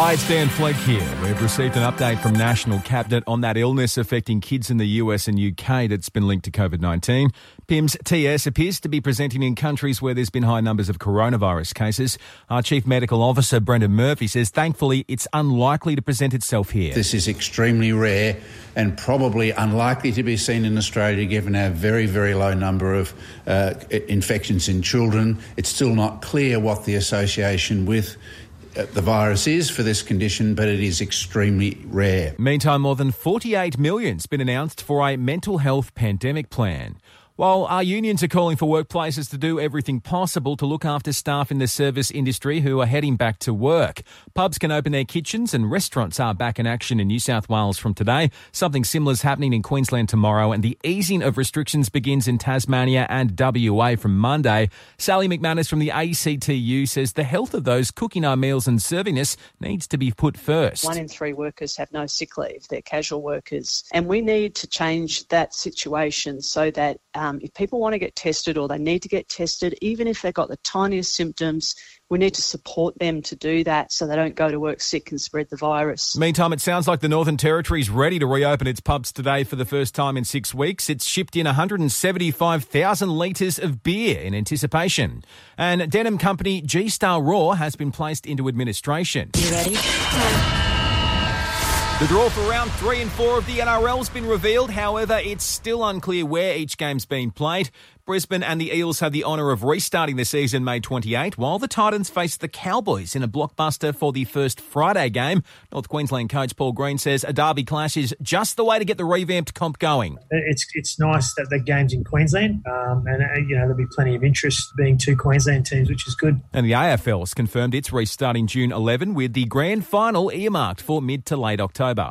Hi, it's Dan Fleck here. We've received an update from National Cabinet on that illness affecting kids in the US and UK that's been linked to COVID 19. PIMS TS appears to be presenting in countries where there's been high numbers of coronavirus cases. Our Chief Medical Officer, Brendan Murphy, says thankfully it's unlikely to present itself here. This is extremely rare and probably unlikely to be seen in Australia given our very, very low number of uh, infections in children. It's still not clear what the association with Uh, the virus is for this condition, but it is extremely rare. Meantime, more than 48 million's been announced for a mental health pandemic plan. While our unions are calling for workplaces to do everything possible to look after staff in the service industry who are heading back to work, pubs can open their kitchens and restaurants are back in action in New South Wales from today. Something similar is happening in Queensland tomorrow, and the easing of restrictions begins in Tasmania and WA from Monday. Sally McManus from the ACTU says the health of those cooking our meals and serving us needs to be put first. One in three workers have no sick leave, they're casual workers, and we need to change that situation so that um, if people want to get tested or they need to get tested, even if they've got the tiniest symptoms, we need to support them to do that so they don't go to work sick and spread the virus. Meantime, it sounds like the Northern Territory is ready to reopen its pubs today for the first time in six weeks. It's shipped in 175,000 litres of beer in anticipation. And denim company G Star Raw has been placed into administration. You ready? The draw for round three and four of the NRL's been revealed. However, it's still unclear where each game's been played. Brisbane and the Eels have the honour of restarting the season May 28, while the Titans face the Cowboys in a blockbuster for the first Friday game. North Queensland coach Paul Green says a derby clash is just the way to get the revamped comp going. It's it's nice that the game's in Queensland, um, and uh, you know there'll be plenty of interest being two Queensland teams, which is good. And the AFL has confirmed it's restarting June 11 with the grand final earmarked for mid to late October.